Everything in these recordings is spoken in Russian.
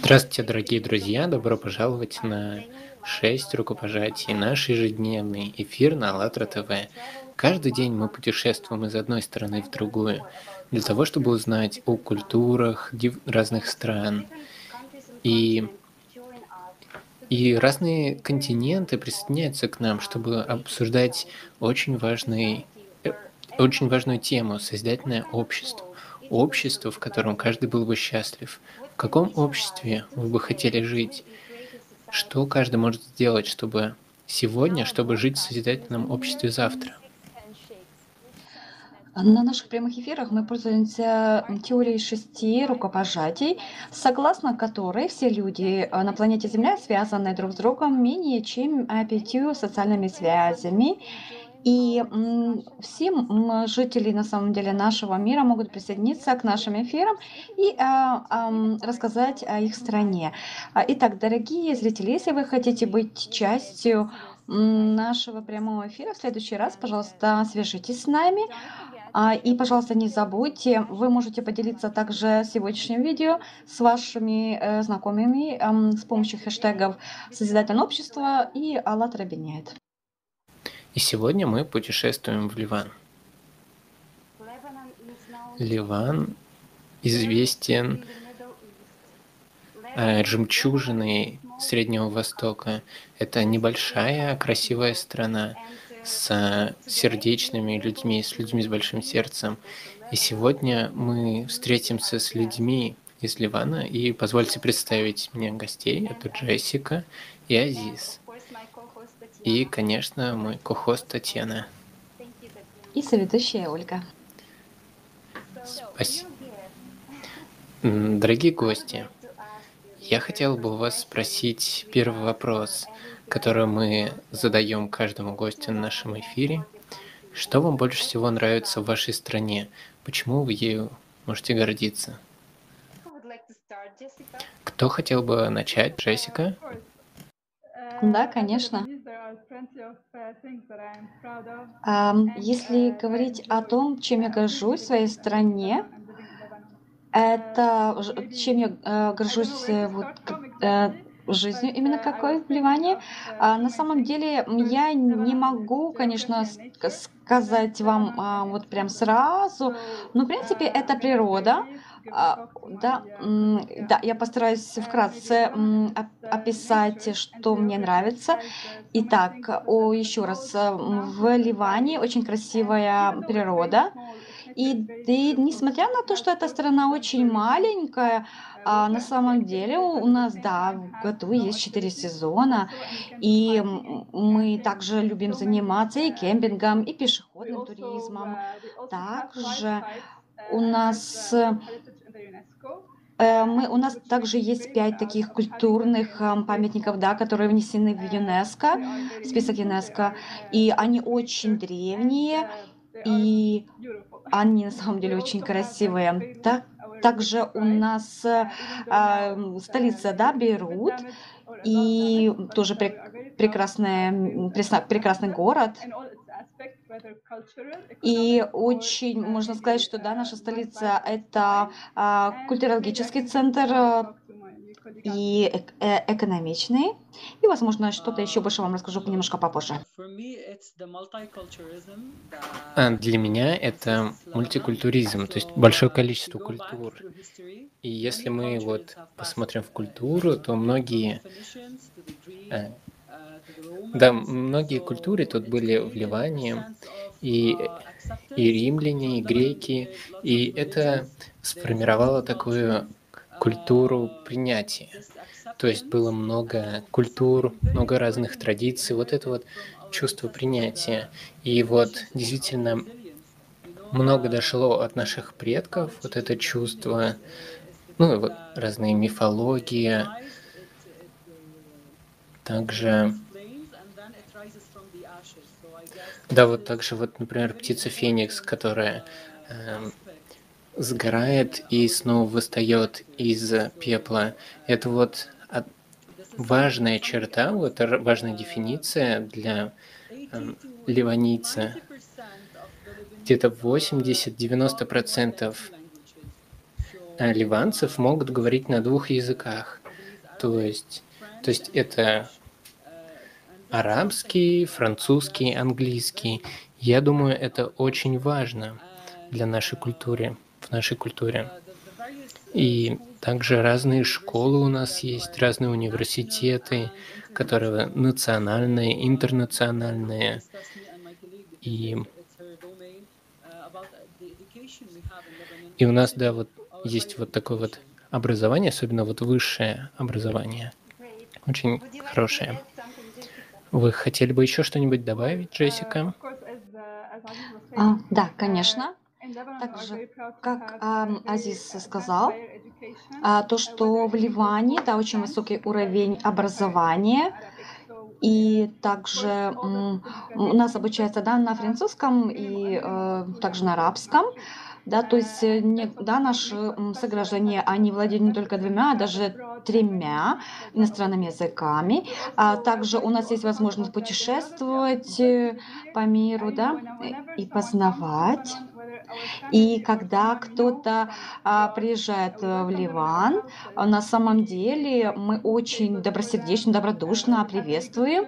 Здравствуйте, дорогие друзья! Добро пожаловать на 6 рукопожатий, наш ежедневный эфир на АЛЛАТРА ТВ. Каждый день мы путешествуем из одной страны в другую, для того, чтобы узнать о культурах разных стран. И, и разные континенты присоединяются к нам, чтобы обсуждать очень, важный, э, очень важную тему – созидательное общество общество, в котором каждый был бы счастлив. В каком обществе вы бы хотели жить? Что каждый может сделать, чтобы сегодня, чтобы жить в созидательном обществе завтра? На наших прямых эфирах мы пользуемся теорией шести рукопожатий, согласно которой все люди э, на планете Земля связаны друг с другом менее чем пятью социальными связями. И все жители, на самом деле, нашего мира могут присоединиться к нашим эфирам и а, а, рассказать о их стране. А, итак, дорогие зрители, если вы хотите быть частью нашего прямого эфира в следующий раз, пожалуйста, свяжитесь с нами. И, пожалуйста, не забудьте, вы можете поделиться также сегодняшним видео с вашими э, знакомыми с помощью хэштегов «Созидательное общество» и «Аллат объединяет». И сегодня мы путешествуем в Ливан. Ливан известен э, жемчужиной Среднего Востока. Это небольшая, красивая страна с сердечными людьми, с людьми с большим сердцем. И сегодня мы встретимся с людьми из Ливана. И позвольте представить мне гостей. Это Джессика и Азиз. И, конечно, мой кохост Татьяна. И соведущая Ольга. Спасибо. Дорогие гости, я хотел бы у вас спросить первый вопрос, который мы задаем каждому гостю на нашем эфире. Что вам больше всего нравится в вашей стране? Почему вы ею можете гордиться? Кто хотел бы начать? Джессика? Да, конечно. Если говорить о том, чем я горжусь в своей стране, это чем я э, горжусь э, вот, э, жизнью именно какой в Ливане. А на самом деле я не могу, конечно, сказать вам а, вот прям сразу, но в принципе это природа. А, да, да, я постараюсь вкратце описать, что мне нравится. Итак, о, еще раз, э, в Ливане. очень красивая природа. И, и несмотря на то, что эта страна очень маленькая, а на самом деле у нас, да, в году есть четыре сезона, и мы также любим заниматься и кемпингом, и пешеходным туризмом. Также у нас э, мы, у нас также есть пять таких культурных э, памятников, да, которые внесены в ЮНЕСКО, в список ЮНЕСКО, и они очень древние, и они на самом деле очень красивые. Так, также у нас э, столица, да, Бейрут, и тоже прекрасный, прекрасный город. И очень можно сказать, что да, наша столица это а, культурологический центр а, и э экономичный. И, возможно, что-то еще больше вам расскажу немножко попозже. А, для меня это мультикультуризм, то есть большое количество культур. И если мы вот посмотрим в культуру, то многие э, да, многие культуры тут были в Ливане, и, и римляне, и греки, и это сформировало такую культуру принятия. То есть было много культур, много разных традиций, вот это вот чувство принятия. И вот действительно много дошло от наших предков, вот это чувство, ну, вот разные мифологии, также да, вот также вот, например, птица Феникс, которая э, сгорает и снова восстает из пепла. Это вот от, важная черта, вот важная дефиниция для э, ливанийца. Где-то 80-90% э, ливанцев могут говорить на двух языках. То есть, то есть это арабский, французский, английский. Я думаю, это очень важно для нашей культуры, в нашей культуре. И также разные школы у нас есть, разные университеты, которые национальные, интернациональные. И, и у нас, да, вот есть вот такое вот образование, особенно вот высшее образование. Очень хорошее. Вы хотели бы еще что-нибудь добавить, Джессика? А, да, конечно. Также, как ам, Азиз сказал, а, то, что в Ливане, да, очень высокий уровень образования, и также м, у нас обучается, да, на французском и э, также на арабском. Да, то есть, э, не, да, наши сограждане, они владеют не только двумя, а даже тремя иностранными языками. А также у нас есть возможность путешествовать э, по миру, да, и познавать. И когда кто-то а, приезжает э, в Ливан, а, на самом деле мы очень добросердечно, добродушно приветствуем.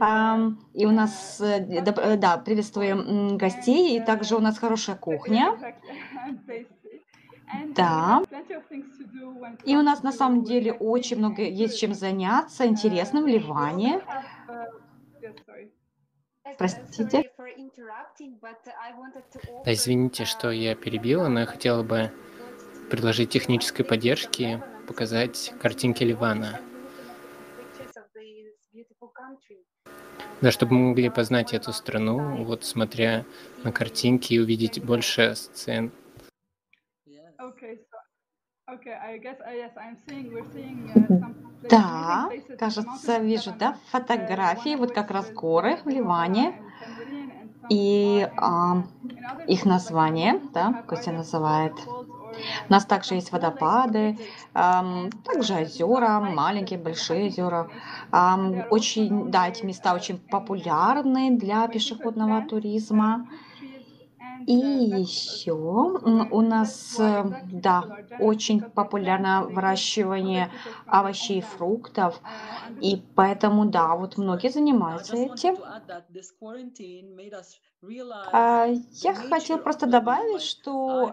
Ам, И у нас, э, э, да, приветствуем гостей, и также у нас хорошая кухня. Да, и у нас на самом деле очень много есть чем заняться интересным в Ливане. Простите. Да, извините, что я перебила, но я хотела бы предложить технической поддержки показать картинки Ливана. Да, чтобы мы могли познать эту страну, вот смотря на картинки и увидеть больше сцен. Да, кажется, вижу, да, фотографии, вот как раз горы в Ливане. И а, их название, да, Костя называет. У нас также есть водопады, ам, также озера, маленькие, большие озера. Ам, очень, да, эти места очень популярны для пешеходного туризма. И еще у нас, э, да, очень популярно выращивание овощей и фруктов, и поэтому, да, вот многие занимаются этим. А, Я хотел просто добавить, что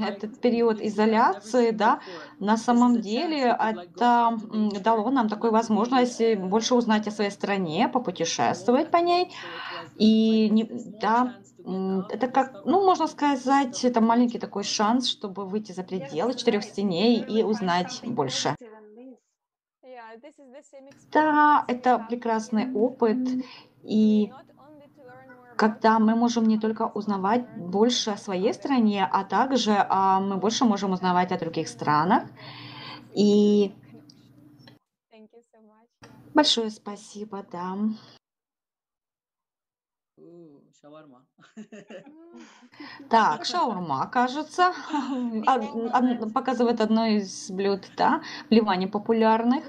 этот период изоляции, да, на самом деле это дало нам такую возможность э, больше узнать о своей стране, попутешествовать по ней. И да, это как, ну, можно сказать, это маленький такой шанс, чтобы выйти за пределы четырех стеней и узнать больше. Да, это прекрасный опыт. И когда мы можем не только узнавать больше о своей стране, а также а, мы больше можем узнавать о других странах. И большое спасибо, да. Так, шаурма, кажется, од- од- показывает одно из блюд, да, в Ливане популярных.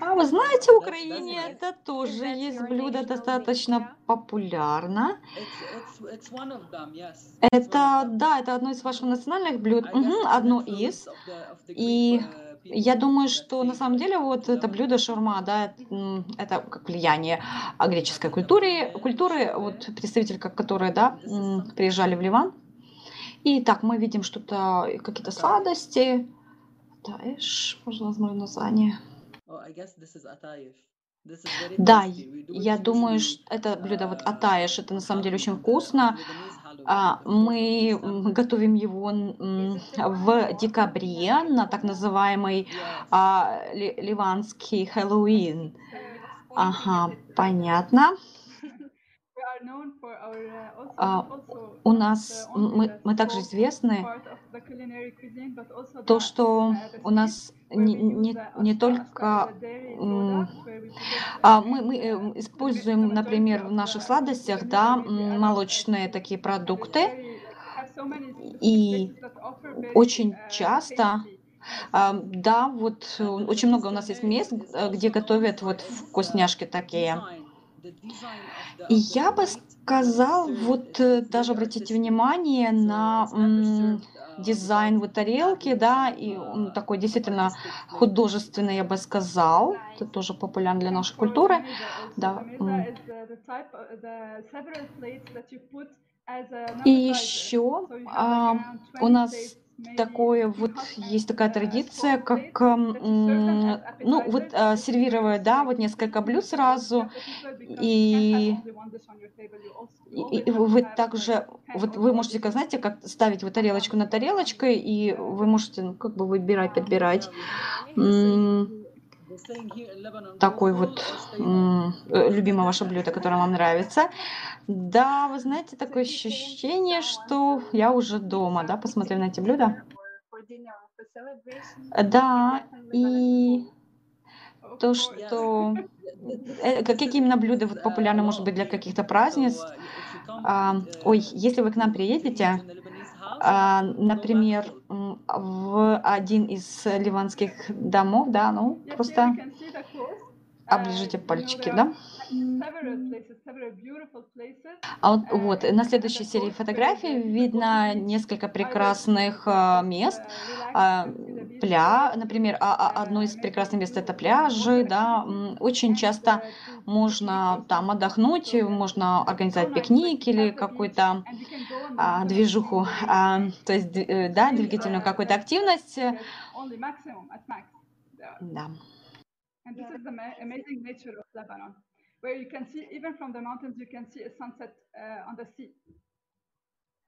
А вы знаете, в Украине это тоже есть блюдо достаточно популярно. Это, да, это одно из ваших национальных блюд. Одно из. И я думаю, что на самом деле вот это блюдо шаурма, да, это как влияние а, греческой культуры, культуры, вот представители, как которые, да, приезжали в Ливан. И так мы видим что-то, э, какие-то сладости. Даешь, можно знаю название. Да, я думаю, ш- это блюдо вот атаеш, это на самом деле очень вкусно. А, Мы м, готовим его в декабре на так называемый а, ли- ливанский Хэллоуин. Ага, понятно. А, У нас мы, мы также известны то, что у нас не, не, не только м, а, мы, мы э, используем, например, в наших сладостях, да, молочные такие продукты, и очень часто, а, да, вот э, очень много у нас есть мест, э, где готовят вот вкусняшки такие. И я бы сказал, вот э, даже обратите внимание на дизайн вот тарелки, да, и он такой действительно художественный, я бы сказал. Это тоже популярно для нашей культуры. Да. И еще а, у нас такое вот есть такая традиция, как ну вот а, сервировать, да, вот несколько блюд сразу, и, и, и вы также вот вы можете, как знаете, как ставить вот тарелочку на тарелочкой, и вы можете ну, как бы выбирать, подбирать. Такой вот э, любимое ваше блюдо, которое вам нравится. Да, вы знаете, такое ощущение, что я уже дома, да, посмотрев на эти блюда. Да, и то, что э, как- какие именно блюда вот популярны, может быть, для каких-то празднеств. А, ой, если вы к нам приедете, а, например, в один из ливанских домов, да, ну, просто оближите пальчики, да. А вот, вот, на следующей серии фотографий видно несколько прекрасных мест. Пля, например, одно из прекрасных мест это пляжи, да. Очень часто можно там отдохнуть, можно организовать пикник или какую-то а, движуху, а, то есть, э, да, двигательную какую-то активность. Э, Да. Yeah, that's nice. amazing nature of Lebanon, where you can see, even from the mountains, you can see a sunset uh, on the sea.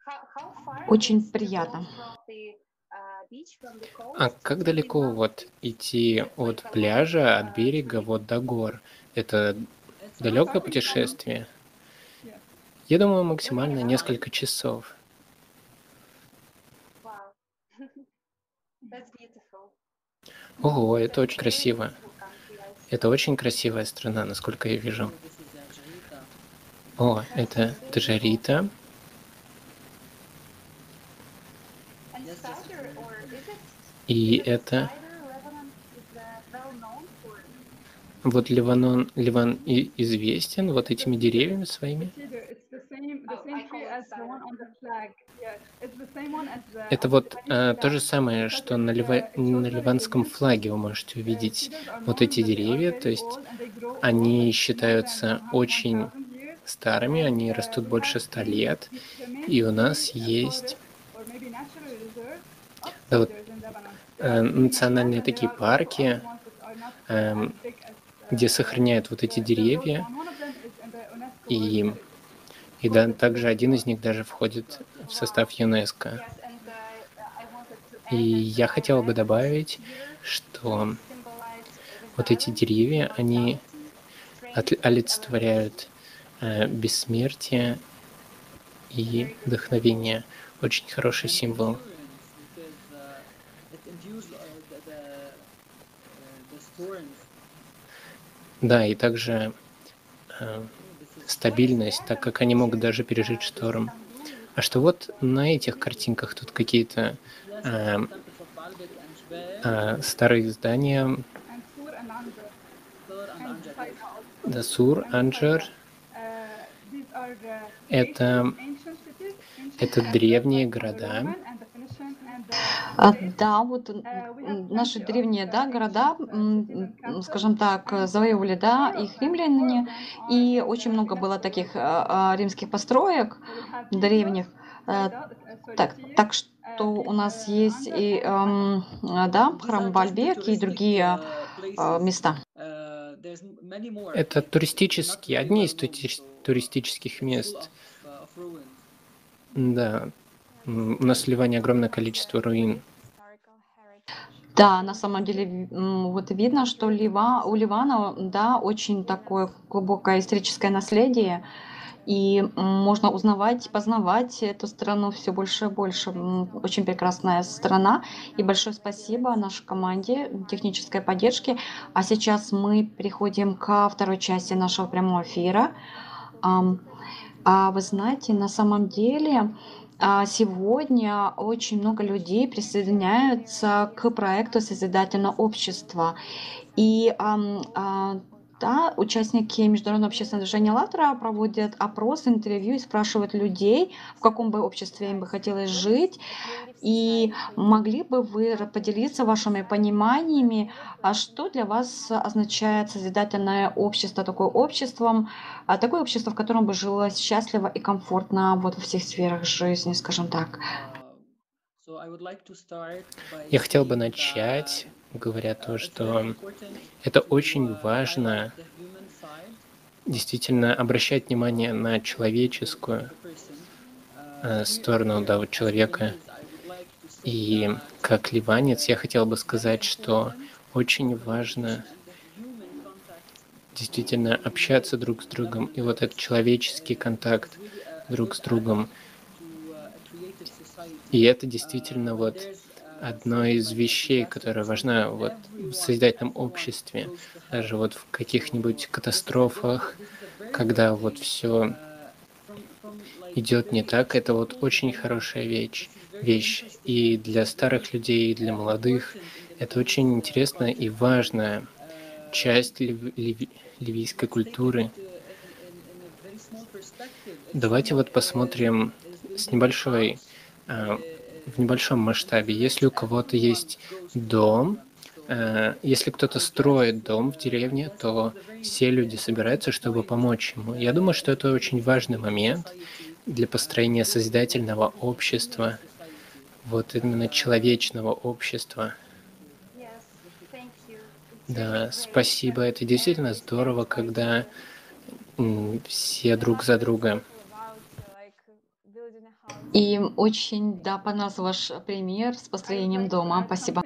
How, how far Очень is the приятно. from the uh, beach, from the А как to далеко вот идти от пляжа, от uh, берега вот до гор? Это далекое путешествие? Я думаю, максимально несколько часов. Ого, это очень красиво. beautiful country, I see. Это очень красивая страна, насколько я вижу. О, это it, И это вот Ливанон, Ливан известен вот этими деревьями своими. Это вот э, то же самое, что на, uh, лива- на ливанском флаге вы можете Uh, увидеть вот эти деревья, то есть они считаются 100 очень 1000 years. старыми, они uh, растут больше ста лет, и у нас uh, есть да, вот, э, национальные такие парки, uh, эм, as где uh, сохраняют вот эти деревья, и. И да, также один из них даже входит в состав ЮНЕСКо. И я хотела бы добавить, что вот эти деревья, они олицетворяют э, бессмертие и вдохновение. Очень хороший символ. Да, и также э, стабильность, так как они могут даже пережить шторм. А что вот на этих картинках тут какие-то э, э, старые здания. Дасур, Анджер, это, это древние города. Roman and the Phoenician and the А, Greek. Да, вот Uh, м, наши of древние, uh, да, города, uh, castles, скажем так, and завоевали, да, их римляне, и очень много было таких а, а, римских построек древних. А, uh, Так, так uh, что у нас uh, есть и, эм, а, да, храм Бальбек и другие а, места. Это туристические, одни из тути- туристических мест. Да, М, у нас в Ливане огромное количество руин. Да, на самом деле, вот видно, что Лива, у Ливана, да, очень такое глубокое историческое наследие, и можно узнавать, познавать эту страну все больше и больше. Очень прекрасная страна, и большое спасибо нашей команде технической поддержки. А сейчас мы переходим ко второй части нашего прямого эфира. А вы знаете, на самом деле сегодня очень много людей присоединяются к проекту Созидательное общество. И а, да, участники Международного общественного движения «АЛЛАТРА» проводят опрос, интервью и спрашивают людей, в каком бы обществе им бы хотелось жить. И могли бы вы поделиться вашими пониманиями, а что для вас означает созидательное общество, такое обществом, а такое общество, в котором бы жилось счастливо и комфортно вот во всех сферах жизни, скажем так? Я хотел бы начать, говоря то, что это очень важно действительно обращать внимание на человеческую э, сторону да, вот человека. И как ливанец я хотел бы сказать, что очень важно действительно общаться друг с другом. И вот этот человеческий контакт друг с другом. И это действительно вот одно из вещей, которая важна вот в созидательном обществе, даже вот в каких-нибудь катастрофах, когда вот все идет не так, это вот очень хорошая вещь, вещь. И для старых людей, и для молодых это очень интересная и важная часть лив, лив, ливийской культуры. Давайте вот посмотрим с небольшой в небольшом масштабе. Если у кого-то есть дом, э, если кто-то строит дом в деревне, то все люди собираются, чтобы помочь ему. Я думаю, что это очень важный момент для построения созидательного общества, вот именно человечного общества. Да, спасибо. Это действительно здорово, когда все друг за друга. И очень, да, понравился ваш пример с построением дома. Спасибо.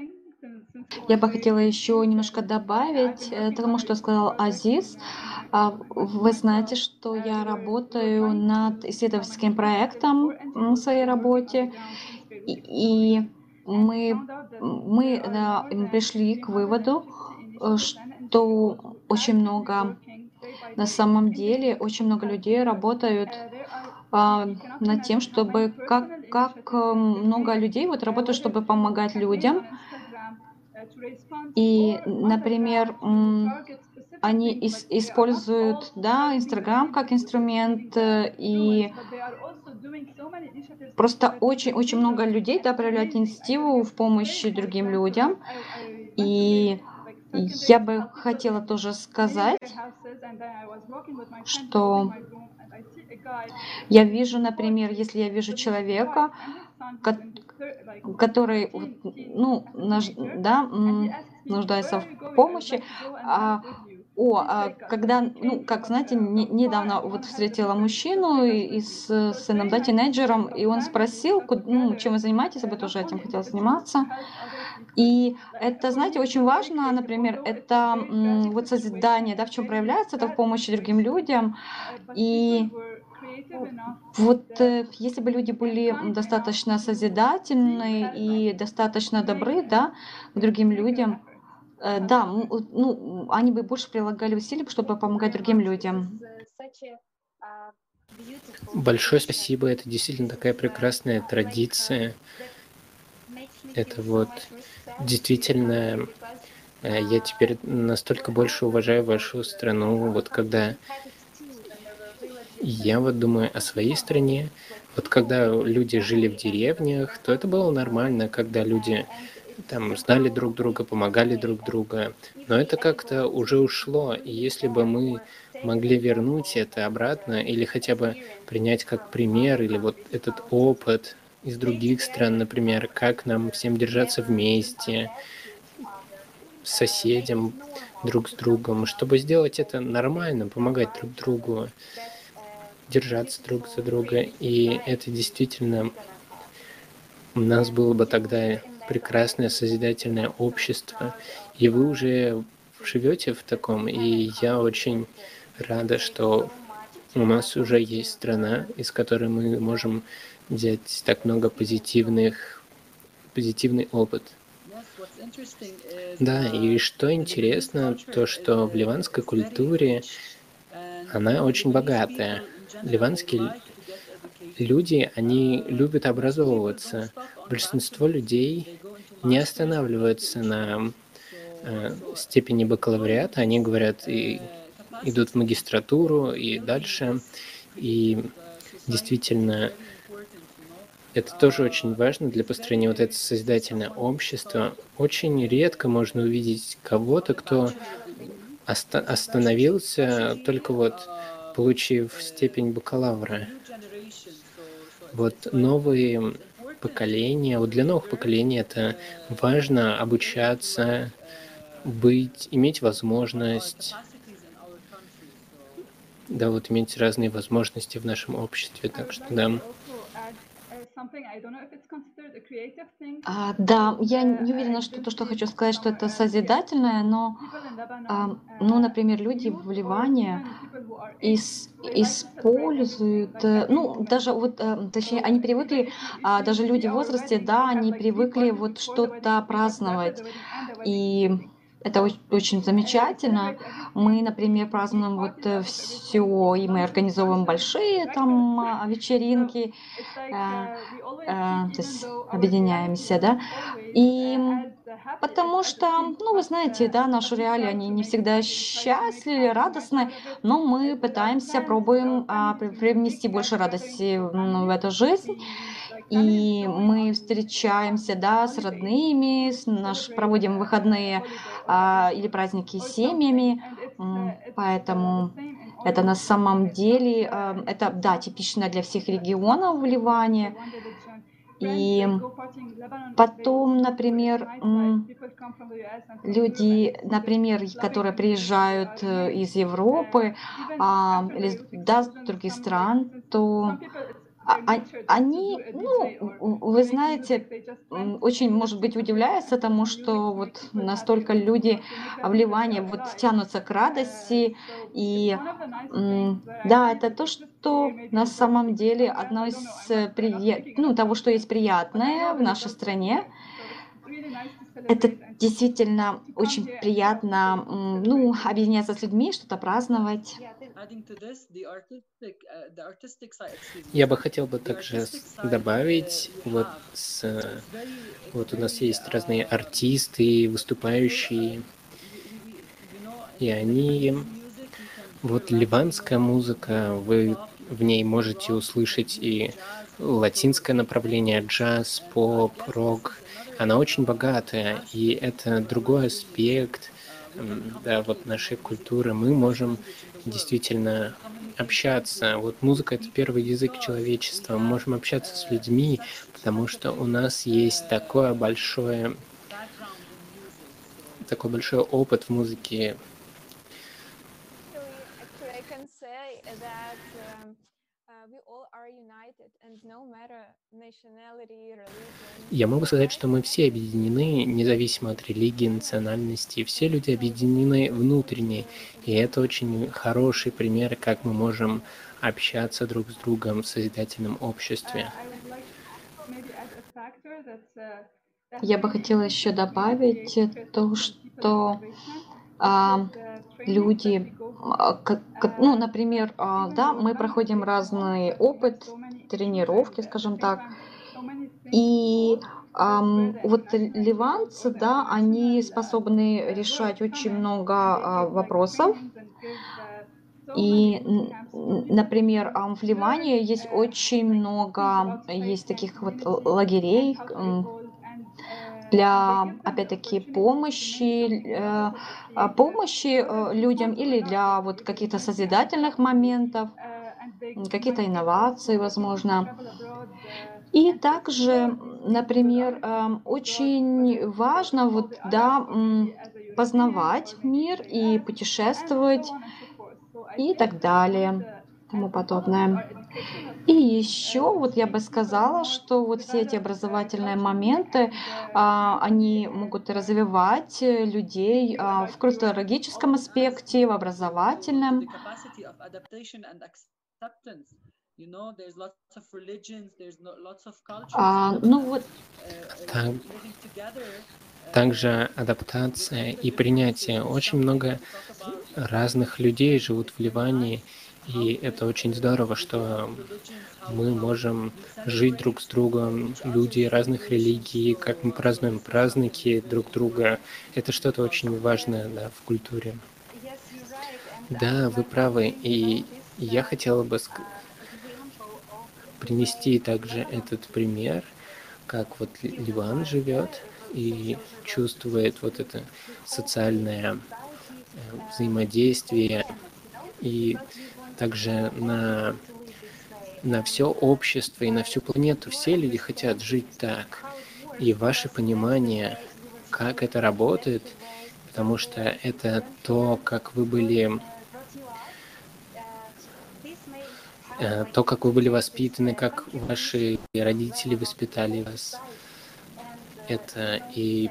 Я бы хотела еще немножко добавить э, тому, что сказал Азиз. А, вы знаете, что я работаю над исследовательским проектом в своей работе, и мы, мы да, пришли к выводу, э, что очень много, на самом деле, очень много людей работают над тем, чтобы как, как э, много людей вот работают, чтобы помогать людям. И, например, они ис используют да, Инстаграм как инструмент, э, и просто очень-очень много людей да, проявляют инициативу в помощи другим людям. И я бы хотела тоже сказать, что я вижу, например, если я вижу человека, который, ну, да, нуждается в помощи, а, о, а когда, ну, как знаете, не, недавно вот встретила мужчину и, и с сыном, да, тинейджером, и он спросил, ну, чем вы занимаетесь, я бы тоже этим хотела заниматься. И это, знаете, очень важно, например, это вот созидание, да, в чем проявляется, это в помощи другим людям. И вот э, если бы люди были достаточно созидательны и достаточно добры, да, к другим людям, э, да, ну, они бы больше прилагали усилий, чтобы помогать другим людям. Большое спасибо, это действительно такая прекрасная традиция. Это вот действительно, э, я теперь настолько больше уважаю вашу страну, вот когда я вот думаю о своей стране. Вот когда люди жили в деревнях, то это было нормально, когда люди там знали друг друга, помогали друг другу. Но это как-то уже ушло. И если бы мы могли вернуть это обратно или хотя бы принять как пример, или вот этот опыт из других стран, например, как нам всем держаться вместе, с соседям, друг с другом, чтобы сделать это нормально, помогать друг другу, держаться друг за друга. И это действительно у нас было бы тогда прекрасное созидательное общество. И вы уже живете в таком, и я очень рада, что у нас уже есть страна, из которой мы можем взять так много позитивных, позитивный опыт. Да, и что интересно, то, что в ливанской культуре она очень богатая ливанские люди, они любят образовываться. Большинство людей не останавливаются на э, степени бакалавриата. Они говорят, и идут в магистратуру и дальше. И действительно, это тоже очень важно для построения вот этого созидательного общества. Очень редко можно увидеть кого-то, кто оста остановился только вот получив степень бакалавра. Вот новые поколения, вот для новых поколений это важно обучаться, быть, иметь возможность, да, вот иметь разные возможности в нашем обществе, так что да. А, да, я не уверена, что то, что хочу сказать, что это созидательное, но, а, ну, например, люди в Ливане ис- используют, ну, даже вот, э, точнее, они привыкли, а, даже люди в возрасте, да, они привыкли вот что-то праздновать. И это очень замечательно. Мы, например, празднуем вот э, все, и мы организовываем большие там а, вечеринки, э, э, то есть объединяемся, да. И потому что, ну, вы знаете, да, наши реалии, они не всегда счастливы, радостны, но мы пытаемся, пробуем а, привнести больше радости в эту жизнь. И мы встречаемся, да, с родными, с наш, проводим выходные а, или праздники с семьями, поэтому это на самом деле, а, это, да, типично для всех регионов в Ливане. И потом, например, люди, например, которые приезжают э, из Европы а, или с других стран, то они, ну, вы знаете, очень, может быть, удивляются тому, что вот настолько люди в Ливане вот тянутся к радости. И да, это то, что на самом деле одно из ну, того, что есть приятное в нашей стране. Это действительно очень приятно, ну, объединяться с людьми, что-то праздновать. Я бы хотел бы также добавить, вот, с, вот у нас есть разные артисты, выступающие, и они, вот ливанская музыка, вы в ней можете услышать и латинское направление, джаз, поп, рок. Она очень богатая, и это другой аспект да, вот нашей культуры. Мы можем действительно общаться. Вот музыка — это первый язык человечества. Мы можем общаться с людьми, потому что у нас есть такое большое, такой большой опыт в музыке. Я могу сказать, что мы все объединены, независимо от религии, национальности. Все люди объединены внутренне. И это очень хороший пример, как мы можем общаться друг с другом в созидательном обществе. Я бы хотела еще добавить то, что а, люди, а, как, ну, например, а, да, мы проходим разный опыт, тренировки, скажем так, и Um, вот ливанцы, да, они способны решать очень много uh, вопросов. И, например, в Ливане есть очень много, есть таких вот лагерей, для, опять-таки, помощи, э, а, помощи э, людям или для вот каких-то созидательных моментов, какие-то инновации, возможно. И также, например, эм, очень важно вот, да, познавать мир и путешествовать и так далее, тому подобное. И еще вот я бы сказала, что вот все эти образовательные моменты, а, они могут развивать людей а, в культурологическом аспекте, в образовательном. А, ну вот. Так, также адаптация и принятие. Очень много разных людей живут в Ливане, и это очень здорово, что мы можем жить друг с другом, люди разных религий, как мы празднуем праздники друг друга. Это что-то очень важное да, в культуре. Да, вы правы. И я хотела бы принести также этот пример, как вот Ли- Ливан живет и чувствует вот это социальное э, взаимодействие и также на на все общество и на всю планету все люди хотят жить так. И ваше понимание, как это работает, потому что это то, как вы были, э, то, как вы были воспитаны, как ваши родители воспитали вас. Это и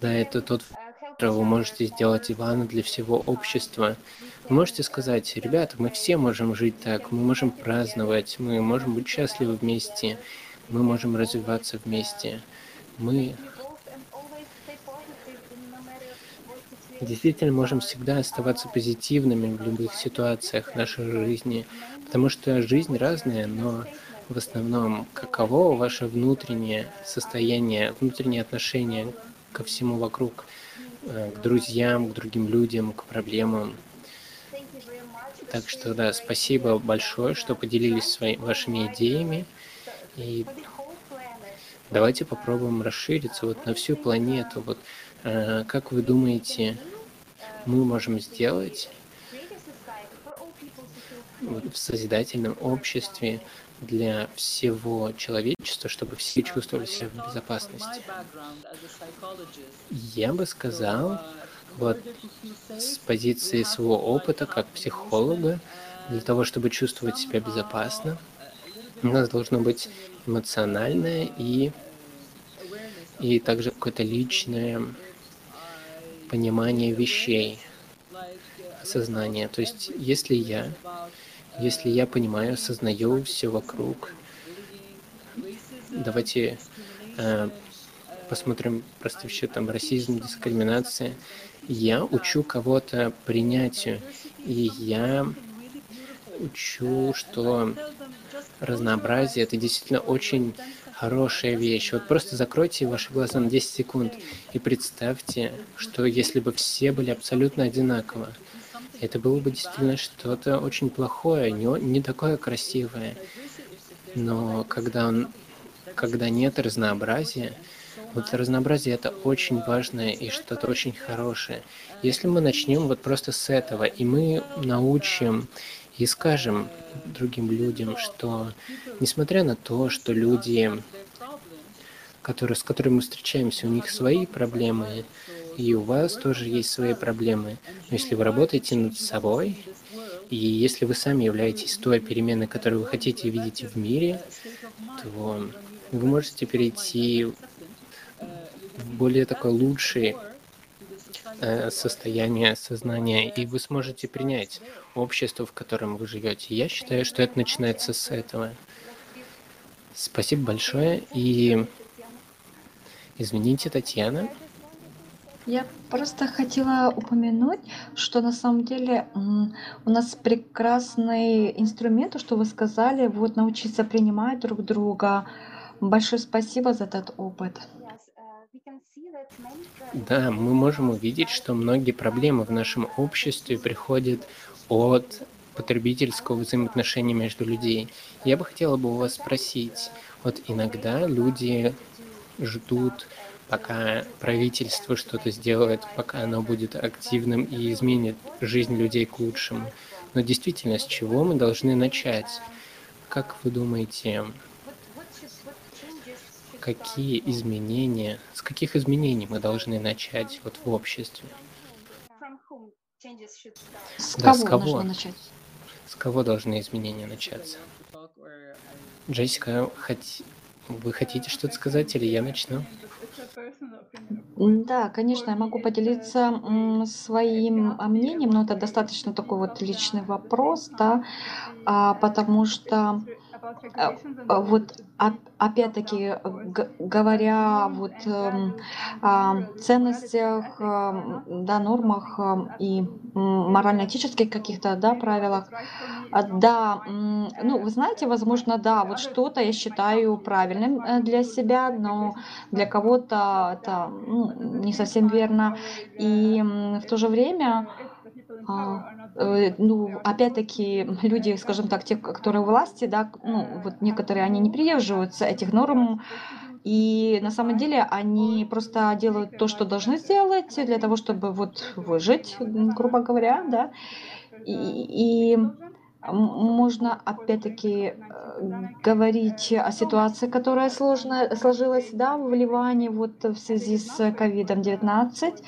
да, это тот, фактор, вы можете сделать Ивана для всего общества. Вы можете сказать, ребята, мы все можем жить так, мы можем праздновать, мы можем быть счастливы вместе, мы можем развиваться вместе. Мы действительно можем всегда оставаться позитивными в любых ситуациях нашей жизни, потому что жизнь разная, но в основном каково ваше внутреннее состояние, внутреннее отношение ко всему вокруг, э, к друзьям, к другим людям, к проблемам. Так что да, спасибо большое, что поделились своими, вашими идеями. И давайте попробуем расшириться вот на всю планету. Вот как вы думаете, мы можем сделать в созидательном обществе для всего человечества, чтобы все чувствовали себя в безопасности? Я бы сказал, вот с позиции своего опыта как психолога, для того, чтобы чувствовать себя безопасно, у нас должно быть эмоциональное и, и также какое-то личное понимание вещей, осознание. То есть, если я, если я понимаю, осознаю все вокруг, давайте э, посмотрим еще там расизм, дискриминация. Я учу кого-то принятию, и я учу, что разнообразие это действительно очень хорошая вещь. Вот просто закройте ваши глаза на 10 секунд и представьте, что если бы все были абсолютно одинаково, это было бы действительно что-то очень плохое, не, не такое красивое. Но когда, он, когда нет разнообразия, вот разнообразие это очень важное и что-то очень хорошее. Если мы начнем вот просто с этого, и мы научим и скажем другим людям, что несмотря на то, что люди, которые, с которыми мы встречаемся, у них свои проблемы, и у вас тоже есть свои проблемы. Но если вы работаете над собой, и если вы сами являетесь той переменной, которую вы хотите видеть в мире, то вы можете перейти в более такой лучший э, состояние сознания, и вы сможете принять общество, в котором вы живете. Я считаю, что это начинается с этого. Спасибо большое, и извините, Татьяна. Я просто хотела упомянуть, что на самом деле у нас прекрасный инструмент, что вы сказали, вот научиться принимать друг друга. Большое спасибо за этот опыт. Да, мы можем увидеть, что многие проблемы в нашем обществе приходят от потребительского взаимоотношения между людей. Я бы хотела бы у вас спросить, вот иногда люди ждут, пока правительство что-то сделает, пока оно будет активным и изменит жизнь людей к лучшему. Но действительно, с чего мы должны начать? Как вы думаете, какие изменения, с каких изменений мы должны начать вот в обществе? С Да, кого с кого? нужно начать? С кого должны изменения начаться? Джессика, хоть... вы хотите что-то сказать или я начну? Да, конечно, я могу поделиться своим а, мнением, но это достаточно такой вот личный вопрос, да, а, потому что А, Вот опять-таки, uh, э, говоря вот эм, о ценностях, да, нормах и морально-этических каких-то, да, правилах, а, Да, ну, вы uh, знаете, uh, возможно, да, вот что-то я считаю правильным э, для себя, но для кого-то это ну, не совсем верно. И uh, в то же время, ну, опять-таки, люди, uh, скажем так, те, которые власти, да, ну, uh, вот некоторые, они не придерживаются этих норм, и на самом деле они просто делают то, что должны сделать для того, чтобы вот выжить, грубо говоря, uh, да, и, и можно опять-таки COVID-19 э, говорить uh, о ситуации, которая for сложилась, да, в Ливане вот в связи с not great for the ковидом-19. for the state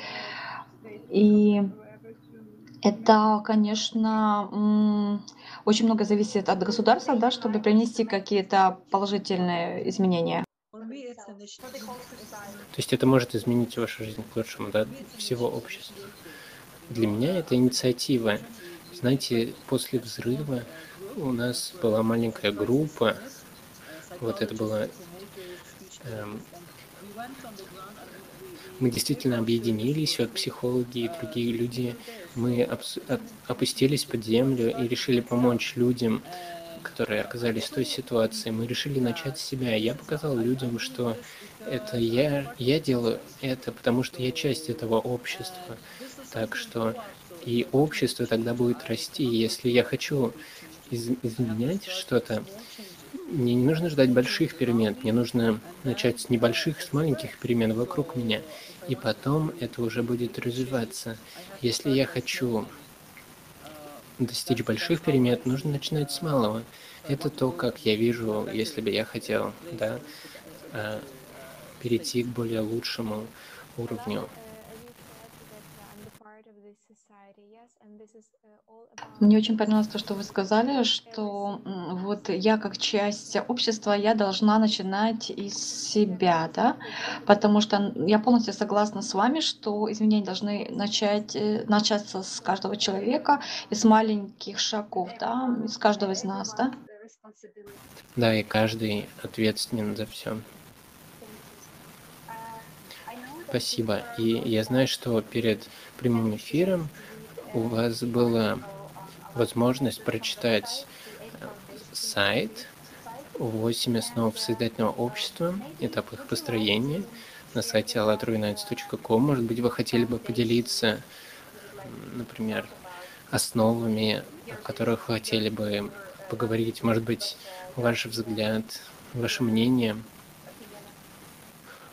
И это, конечно, очень много зависит от государства, да, чтобы принести какие-то положительные изменения. То есть это может изменить вашу жизнь к лучшему, да, всего общества. Для меня это инициатива. Знаете, после взрыва у нас была маленькая группа, вот это было... эм, мы действительно объединились, вот психологи и другие люди, мы опустились под землю и решили помочь людям, которые оказались в той ситуации. Мы решили начать с себя. Я показал людям, что это я, я делаю это, потому что я часть этого общества. Так что и общество тогда будет расти. Если я хочу из- изменять что-то, мне не нужно ждать больших перемен, мне нужно начать с небольших, с маленьких перемен вокруг меня, и потом это уже будет развиваться. Если я хочу достичь больших перемен, нужно начинать с малого. Это то, как я вижу, если бы я хотел, да, э, перейти к более лучшему уровню. Мне очень понравилось то, что вы сказали, что вот я как часть общества, я должна начинать из себя, да, потому что я полностью согласна с вами, что изменения должны начать, э, начаться с каждого человека, из маленьких шагов, да, из каждого из нас, да. Да, и каждый ответственен за все. Спасибо. И я знаю, что перед прямым эфиром у вас была возможность прочитать э, сайт «8 основ создательного общества», этап их построения на сайте allatruinites.com. Может быть, вы хотели бы поделиться, например, основами, о которых вы хотели бы поговорить, может быть, ваш взгляд, ваше мнение,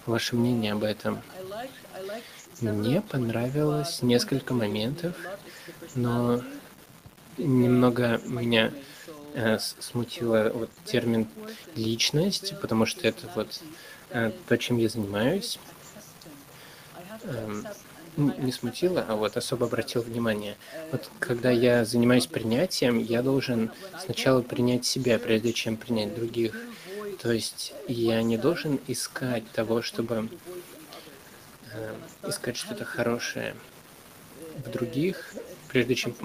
ваше мнение об этом. Мне понравилось несколько моментов, но немного меня э, смутило вот термин личность, потому что это вот э, то, чем я занимаюсь. Ну, не смутило, а вот особо обратил внимание. Вот когда я занимаюсь принятием, я должен сначала принять себя, прежде чем принять других. То есть я не должен искать того, чтобы э, искать что-то хорошее в других, прежде чем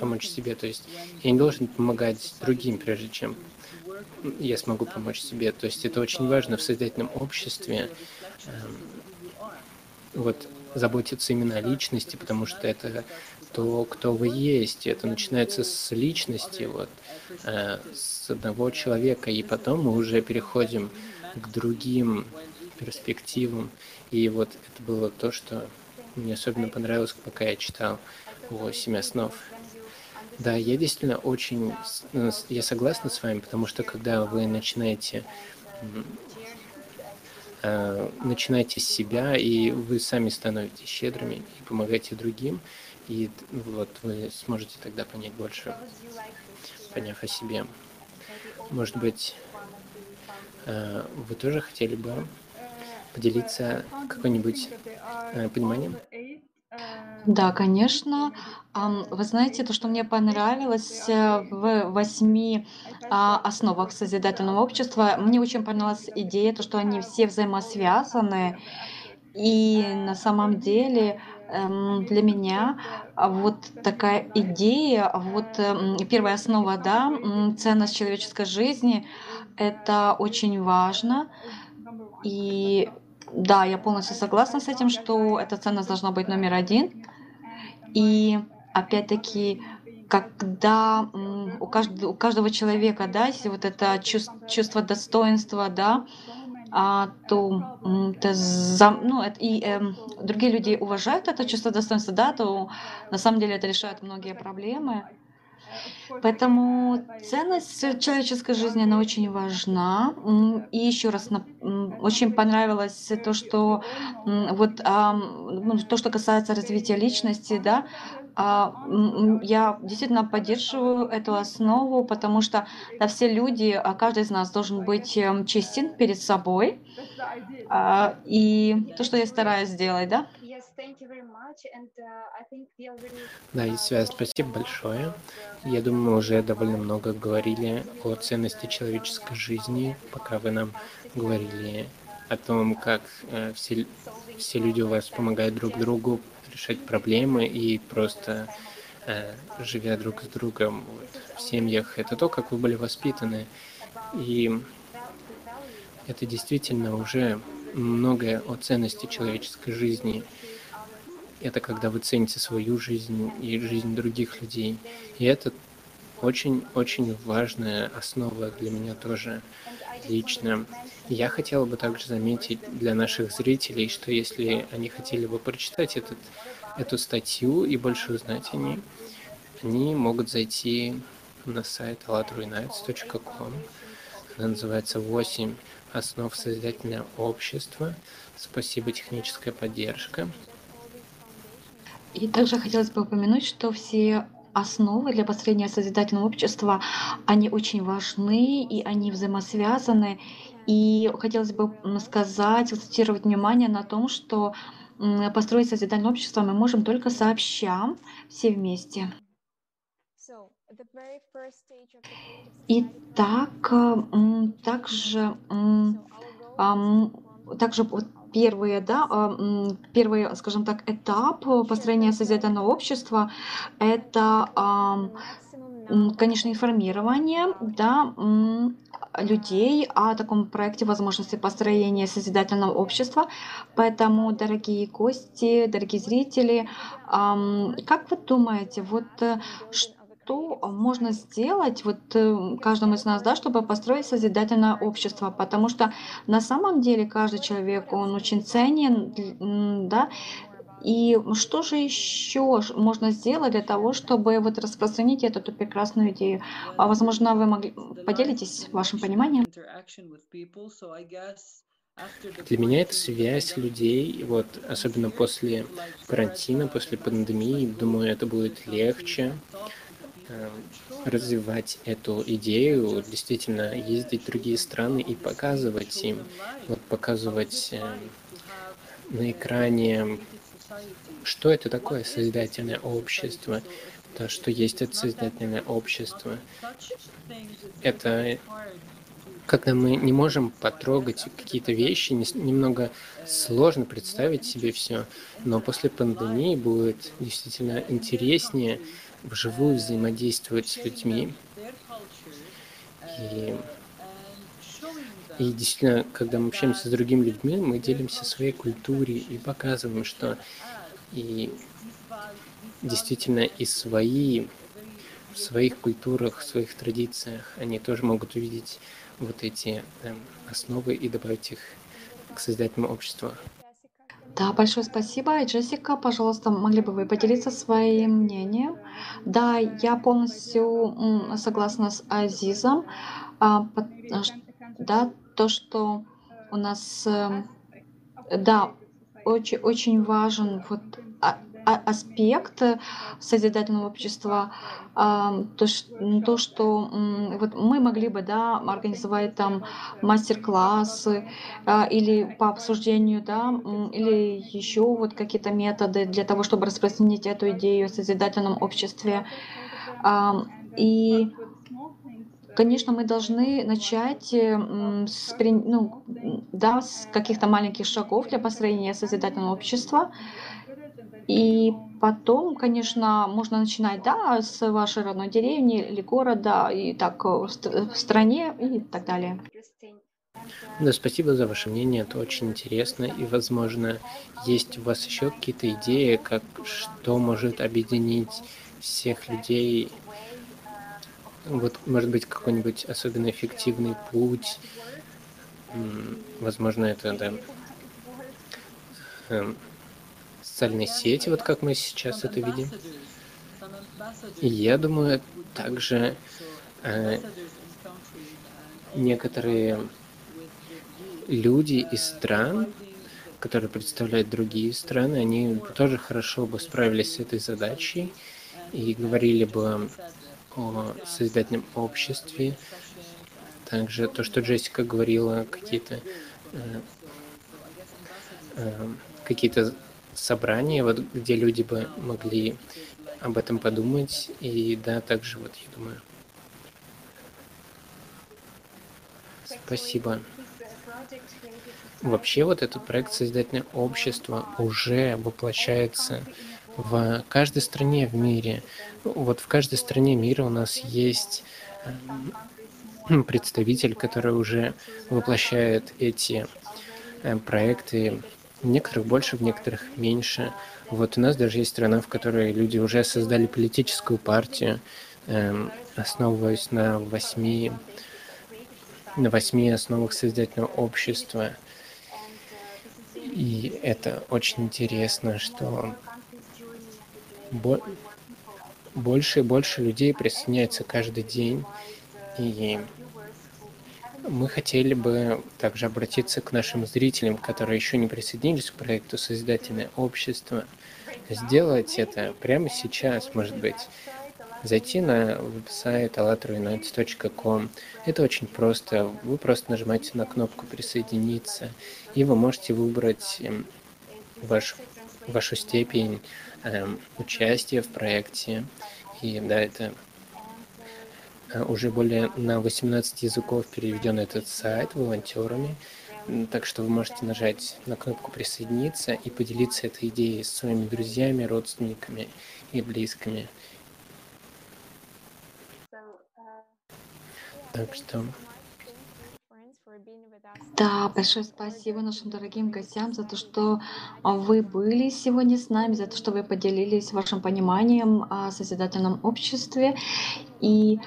помочь себе. То есть я не должен помогать другим, прежде чем я смогу помочь себе. То есть это очень важно в создательном обществе. эм, Вот заботиться именно о личности, потому что это то, кто вы есть. Это начинается с личности, вот, э, с одного человека, и потом мы уже переходим к другим перспективам. И вот это было то, что мне особенно понравилось, пока я читал «Восемь основ». Да, я действительно очень, с- я согласна с вами, потому что когда вы начинаете э, начинаете с себя, и вы сами становитесь щедрыми и помогаете другим, и вот вы сможете тогда понять больше, поняв о себе. Может быть, э, вы тоже хотели бы поделиться какой-нибудь э, пониманием? Да, конечно. Вы знаете, то, что мне понравилось э, в восьми а, основах созидательного общества, мне очень понравилась идея, то, что они все взаимосвязаны, и на самом деле эм, для меня а, вот такая идея, вот эм, первая основа, да, ценность человеческой жизни, это очень важно. И да, я полностью согласна с этим, что эта ценность должна быть номер один. И опять-таки, когда у каждого, у каждого человека, да, есть вот это чувство, чувство достоинства, да, а, то, м, то за, ну, это, и эм, другие люди уважают это чувство достоинства, да, то на самом деле это решает многие проблемы. Поэтому ценность человеческой жизни, она очень важна. И еще раз, очень понравилось то, что вот ам, ну, то, что касается развития личности, да, а, я действительно поддерживаю эту основу, потому что да, все люди, а каждый из нас должен быть эм, честен перед собой. А, И то, что я стараюсь сделать, да. Uh, Да, и связь, спасибо большое. Я думаю, мы уже довольно много говорили о ценности человеческой жизни, пока вы нам говорили о том, как э, все, все люди у вас помогают друг другу решать проблемы и просто э, живя друг с другом вот, в семьях. Это то, как вы были воспитаны. И это действительно уже многое о ценности человеческой жизни. Это когда вы цените свою жизнь и жизнь других людей. И это очень-очень важная основа для меня тоже лично. Я хотела бы также заметить для наших зрителей, что если они хотели бы прочитать этот, эту статью и больше узнать о ней, они могут зайти на сайт allatruinites.com. Она называется «8 основ созидательного общества». Спасибо, техническая поддержка. И также хотелось бы упомянуть, что все основы для построения созидательного общества, они очень важны и они взаимосвязаны. И хотелось бы сказать, акцентировать внимание на том, что построить созидательное общество мы можем только сообща, все вместе. so the very first stage of the creative И society. так, м, также, также вот первые, да, а, первый, скажем так, этап э, построения созидательного общества, это number Конечно, информирование, да, людей о таком проекте возможности построения созидательного общества. Поэтому, дорогие гости, дорогие зрители, как вы думаете, вот э, что можно сделать вот э, каждому из нас, да, чтобы построить созидательное общество? Потому что на самом деле каждый человек, он очень ценен, да, и что же еще можно сделать для того, чтобы вот распространить эту эту прекрасную идею? А, Возможно, вы могли поделитесь вашим пониманием? Для меня это связь людей, вот особенно после карантина, после пандемии, думаю, это будет легче э, развивать эту идею, действительно ездить в другие страны и показывать им, вот показывать э, на экране, что это такое созидательное общество, то, что есть это созидательное общество. Это когда мы не можем потрогать какие-то вещи, не- немного сложно представить себе все, но после пандемии будет действительно интереснее вживую взаимодействовать с людьми. И, и действительно, когда мы общаемся с другими людьми, мы делимся своей культурой и показываем, что и действительно и свои в своих культурах, в своих традициях они тоже могут увидеть вот эти эм, основы и добавить их к созидательному обществу. Да, большое спасибо. И, Джессика, пожалуйста, могли бы вы поделиться своим мнением? Да, я полностью согласна с Азизом. А, Да, то, что у нас, эм, да, очень, очень важен вот аспект э, созидательного общества, то, что вот мы могли бы, да, организовать там мастер-классы а, или по обсуждению, да, или еще вот какие-то методы для того, чтобы распространить эту идею о созидательном обществе. И Конечно, мы должны начать с, ну, да, с каких-то маленьких шагов для построения созидательного общества. И потом, конечно, можно начинать, да, с вашей родной деревни или города, и так э, в ст- в стране и так далее. Да, спасибо за ваше мнение, это очень интересно, и, возможно, есть у вас еще какие-то идеи, как что может объединить всех людей, вот, может быть, какой-нибудь особенно эффективный путь, возможно, это, да, эм, социальные сети, вот как мы сейчас это видим. И я думаю, также э, некоторые люди из стран, которые представляют другие страны, они тоже хорошо бы справились с этой задачей и говорили бы о созидательном обществе. Также то, что Джессика говорила, какие-то э, э, какие-то собрания, вот где люди бы могли об этом подумать. И да, также вот я думаю. Спасибо. Вообще вот этот проект «Созидательное общество» уже воплощается в каждой стране в мире. Вот в каждой стране мира у нас есть эм, представитель, который уже воплощает эти э, проекты. В некоторых больше, в некоторых меньше. Вот у нас даже есть страна, в которой люди уже создали политическую партию, эм, основываясь на восьми, на восьми основах созидательного общества. И это очень интересно, что бо- больше и больше людей присоединяются каждый день. И мы хотели бы также обратиться к нашим зрителям, которые еще не присоединились к проекту «Созидательное общество», сделать это прямо сейчас, может быть. Зайти на веб-сайт allatrounites.com. Это очень просто. Вы просто нажимаете на кнопку «Присоединиться», и вы можете выбрать эм, ваш, вашу степень эм, участия в проекте. И да, это э, уже более на 18 языков переведен этот сайт волонтерами. Так что вы можете нажать на кнопку «Присоединиться» и поделиться этой идеей с своими друзьями, родственниками и близкими. Так что Да, большое спасибо нашим дорогим гостям за то, что а, вы были сегодня с нами, за то, что вы поделились вашим пониманием о созидательном обществе. И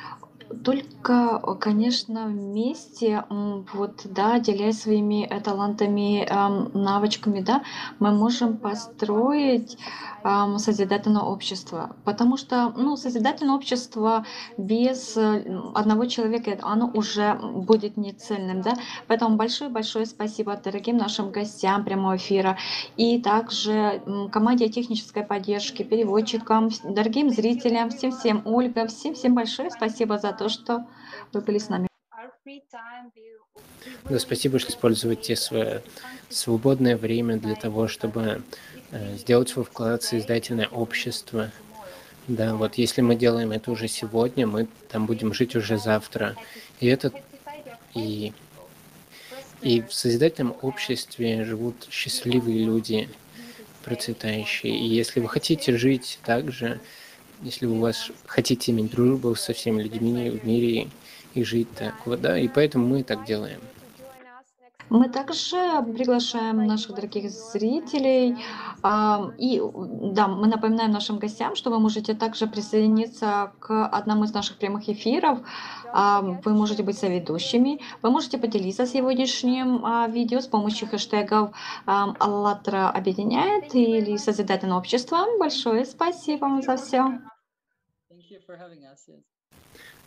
только, конечно, вместе, вот, да, делясь своими э, талантами, ам, навычками, да, мы можем построить ам, созидательное общество. Потому что, ну, созидательное общество без э, одного человека, оно уже будет нецельным, да. Поэтому большое-большое спасибо дорогим нашим гостям прямого эфира и также команде технической поддержки, переводчикам, дорогим зрителям, всем-всем, Ольга, всем-всем большое спасибо за то, что вы были с нами. да, спасибо, что используете свое свободное время для того, чтобы э, сделать свой вклад в создательное общество. Да, вот если мы делаем это уже сегодня, мы там будем жить уже завтра. И это и, и в созидательном обществе живут счастливые люди, процветающие. И если вы хотите жить так же, если у вас хотите иметь дружбу со всеми людьми в мире и жить так, вот, да, и поэтому мы так делаем. Мы также приглашаем наших дорогих зрителей. а, И да, мы напоминаем нашим гостям, что вы можете также присоединиться к одному из наших прямых эфиров. А, Вы можете быть соведущими. Вы можете поделиться сегодняшним а, видео с помощью хэштегов «АЛЛАТРА объединяет» или «Созидательное общество». Большое спасибо вам за все.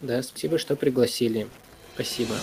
Да, спасибо, что пригласили. Спасибо.